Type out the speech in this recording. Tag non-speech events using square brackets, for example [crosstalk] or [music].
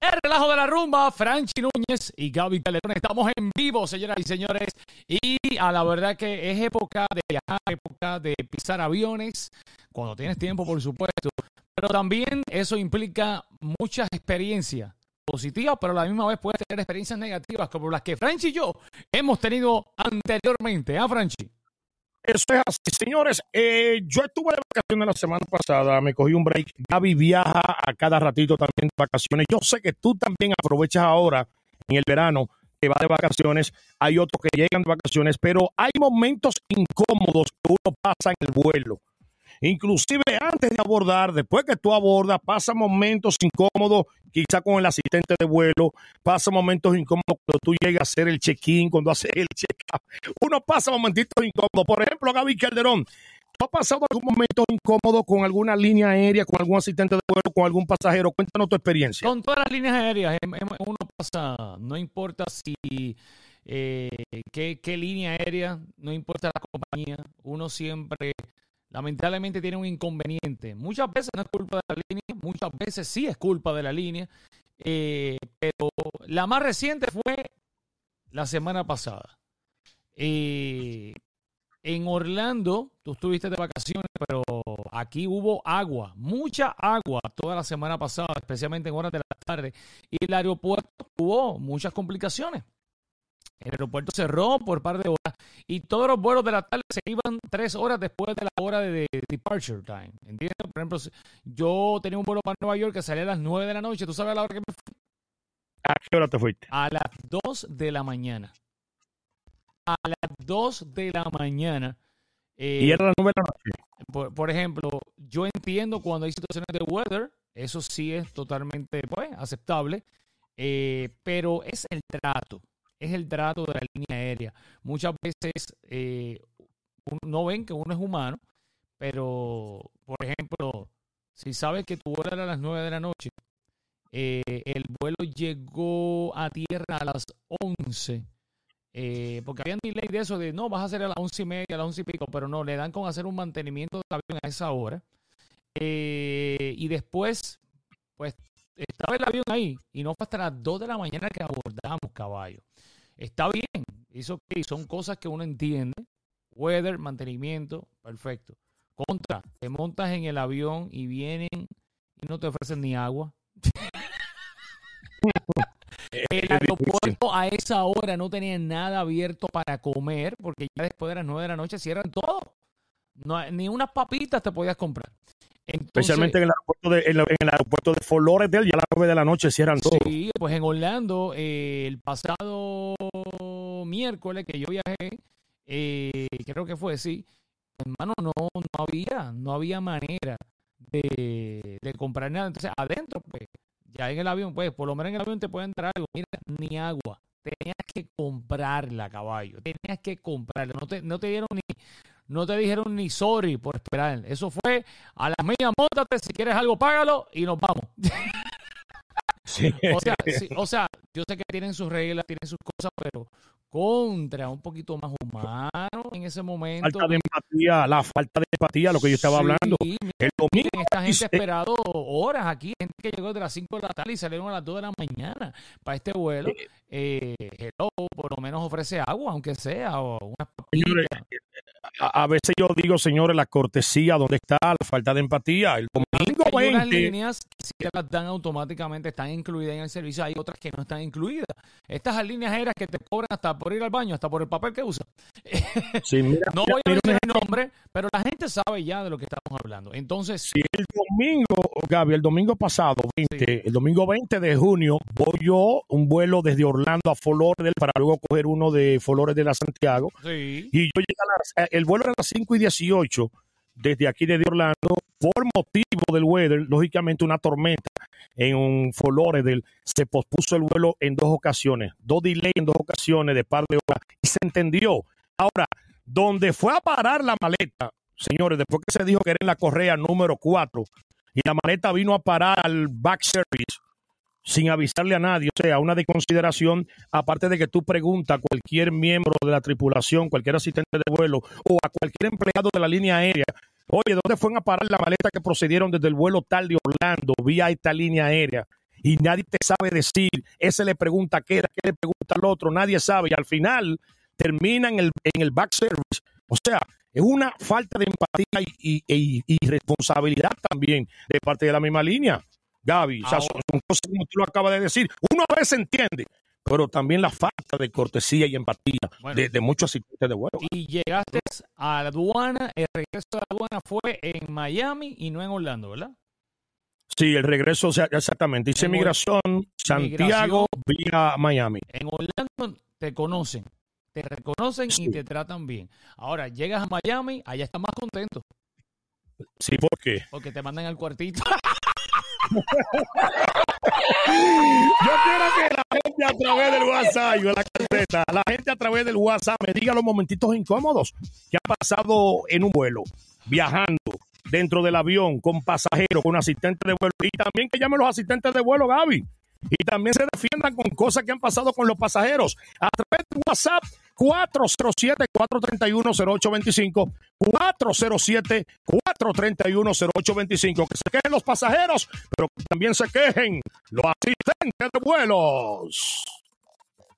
El relajo de la rumba, Franchi Núñez y Gaby Calderón. Estamos en vivo, señoras y señores. Y a la verdad que es época de viajar, época de pisar aviones, cuando tienes tiempo, por supuesto. Pero también eso implica muchas experiencias positivas, pero a la misma vez puedes tener experiencias negativas, como las que Franchi y yo hemos tenido anteriormente. ¿Ah, Franchi? Eso es así, señores. Eh, yo estuve de vacaciones la semana pasada, me cogí un break. Gaby viaja a cada ratito también de vacaciones. Yo sé que tú también aprovechas ahora en el verano que va de vacaciones. Hay otros que llegan de vacaciones, pero hay momentos incómodos que uno pasa en el vuelo. Inclusive antes de abordar, después que tú abordas, pasa momentos incómodos, quizá con el asistente de vuelo, pasa momentos incómodos cuando tú llegas a hacer el check-in, cuando haces el check-out. Uno pasa momentitos incómodos. Por ejemplo, Gaby Calderón, ¿tú has pasado algún momento incómodo con alguna línea aérea, con algún asistente de vuelo, con algún pasajero? Cuéntanos tu experiencia. Con todas las líneas aéreas, em, em, uno pasa, no importa si... Eh, qué, qué línea aérea, no importa la compañía, uno siempre lamentablemente tiene un inconveniente. Muchas veces no es culpa de la línea, muchas veces sí es culpa de la línea, eh, pero la más reciente fue la semana pasada. Eh, en Orlando, tú estuviste de vacaciones, pero aquí hubo agua, mucha agua toda la semana pasada, especialmente en horas de la tarde, y el aeropuerto tuvo muchas complicaciones. El aeropuerto cerró por un par de horas y todos los vuelos de la tarde se iban tres horas después de la hora de, departure time. ¿Entiendes? Por ejemplo, yo tenía un vuelo para Nueva York que salía a las nueve de la noche. ¿Tú sabes a la hora que me fui? ¿A qué hora te fuiste? A las dos de la mañana. A las dos de la mañana. Eh, ¿Y era las nueve de la noche? Por, ejemplo, yo entiendo cuando hay situaciones de weather, eso sí es totalmente pues, aceptable, eh, pero es el trato es el trato de la línea aérea. Muchas veces eh, no ven que uno es humano, pero, por ejemplo, si sabes que tu hora era a las 9 de la noche, eh, el vuelo llegó a tierra a las 11, eh, porque habían delay de eso de no, vas a hacer a las 11 y media, a las 11 y pico, pero no, le dan con hacer un mantenimiento del avión a esa hora. y después, pues estaba el avión ahí y no fue hasta las 2 de la mañana que abordamos caballo. Está bien, eso okay, son cosas que uno entiende. Weather, mantenimiento, perfecto. Contra, te montas en el avión y vienen y no te ofrecen ni agua. [laughs] el aeropuerto a esa hora no tenía nada abierto para comer porque ya después de las 9 de la noche cierran todo. No, ni unas papitas te podías comprar. Especialmente en el aeropuerto de, en, el aeropuerto de Fort Lauderdale, ya a las 9 de la noche cierran todo. Sí, pues en Orlando, eh, el pasado miércoles que yo viajé, eh, creo que fue, sí, hermano, no, no había, no había manera de, de comprar nada. Entonces, adentro, pues, ya en el avión, pues, por lo menos en el avión te pueden entrar algo. Mira, ni agua. Tenías que comprarla, caballo. Tenías que comprarla. No te, no te dieron ni, no te dijeron ni sorry por esperar. Eso fue a las medias, montate, si quieres algo, págalo y nos vamos. [laughs] O, sea, o sea, yo sé que tienen sus reglas, tienen sus cosas, pero contra un poquito más humano en ese momento. Falta de empatía, la falta de empatía, lo que yo estaba hablando. El domingo. Esta gente ha esperado horas aquí, gente que llegó de las 5 de la tarde y salieron a las 2 de la mañana para este vuelo. Eh, hello, por lo menos ofrece agua, aunque sea, o unas a, veces yo digo, señores, la cortesía, ¿dónde está? La falta de empatía. El domingo hay unas líneas que si las dan automáticamente, están incluidas en el servicio, hay otras que no están incluidas. Estas líneas aéreas que te cobran hasta por ir al baño, hasta por el papel que usa. [laughs] no voy a decir el nombre, pero la gente sabe ya de lo que estamos hablando. Entonces, si el domingo, Gaby, el domingo pasado, 20, el domingo 20 de junio, voy yo un vuelo desde Orlando a Flores para luego coger uno de Flores de la Santiago. Y yo llegué a las, el vuelo era a las 5 y 18 desde aquí desde Orlando por motivo del weather, lógicamente una tormenta en un del se pospuso el vuelo en dos ocasiones, dos delays en dos ocasiones de par de horas y se entendió. Ahora, donde fue a parar la maleta, señores, después que se dijo que era en la correa número 4 y la maleta vino a parar al back service sin avisarle a nadie, o sea, una de consideración, aparte de que tú preguntas a cualquier miembro de la tripulación, cualquier asistente de vuelo o a cualquier empleado de la línea aérea, oye, ¿dónde fueron a parar la maleta que procedieron desde el vuelo tal de Orlando vía esta línea aérea? y nadie te sabe decir, ese le pregunta qué era, qué le pregunta al otro, nadie sabe y al final termina en el, en el back service. O sea, es una falta de empatía y, responsabilidad también de parte de la misma línea. Gaby, o sea, son, cosas como tú lo acabas de decir. Uno a veces entiende, pero también la falta de cortesía y empatía de, muchos asistentes de vuelo. Y llegaste a la aduana, el regreso de la aduana fue en Miami y no en Orlando, ¿verdad? Sí, el regreso, o sea, exactamente. Dice migración, Santiago vía Miami. En Orlando te conocen, te reconocen y te tratan bien. Ahora, llegas a Miami, allá estás más contento. Sí, ¿por qué? Porque te mandan al cuartito. [laughs] Yo quiero que la gente a través del WhatsApp, yo la la gente a través del WhatsApp me diga los momentitos incómodos que ha pasado en un vuelo, viajando dentro del avión con pasajeros, con asistentes de vuelo y también que llamen los asistentes de vuelo, Gaby. Y también se defiendan con cosas que han pasado con los pasajeros. A través de WhatsApp 407-431-0825. 407-431-0825. Que se quejen los pasajeros, pero que también se quejen los asistentes de vuelos.